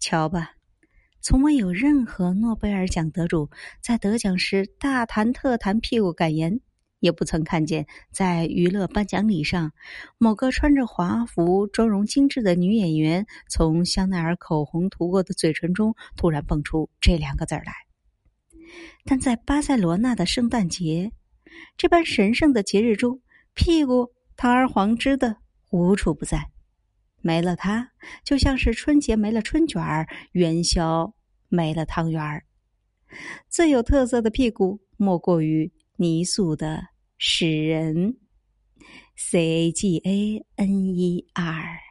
瞧吧，从未有任何诺贝尔奖得主在得奖时大谈特谈屁股感言，也不曾看见在娱乐颁奖礼上，某个穿着华服、妆容精致的女演员从香奈儿口红涂过的嘴唇中突然蹦出这两个字来。但在巴塞罗那的圣诞节这般神圣的节日中，屁股堂而皇之的无处不在。没了它，就像是春节没了春卷儿，元宵没了汤圆儿。最有特色的屁股，莫过于泥塑的使人，C A G A N E R。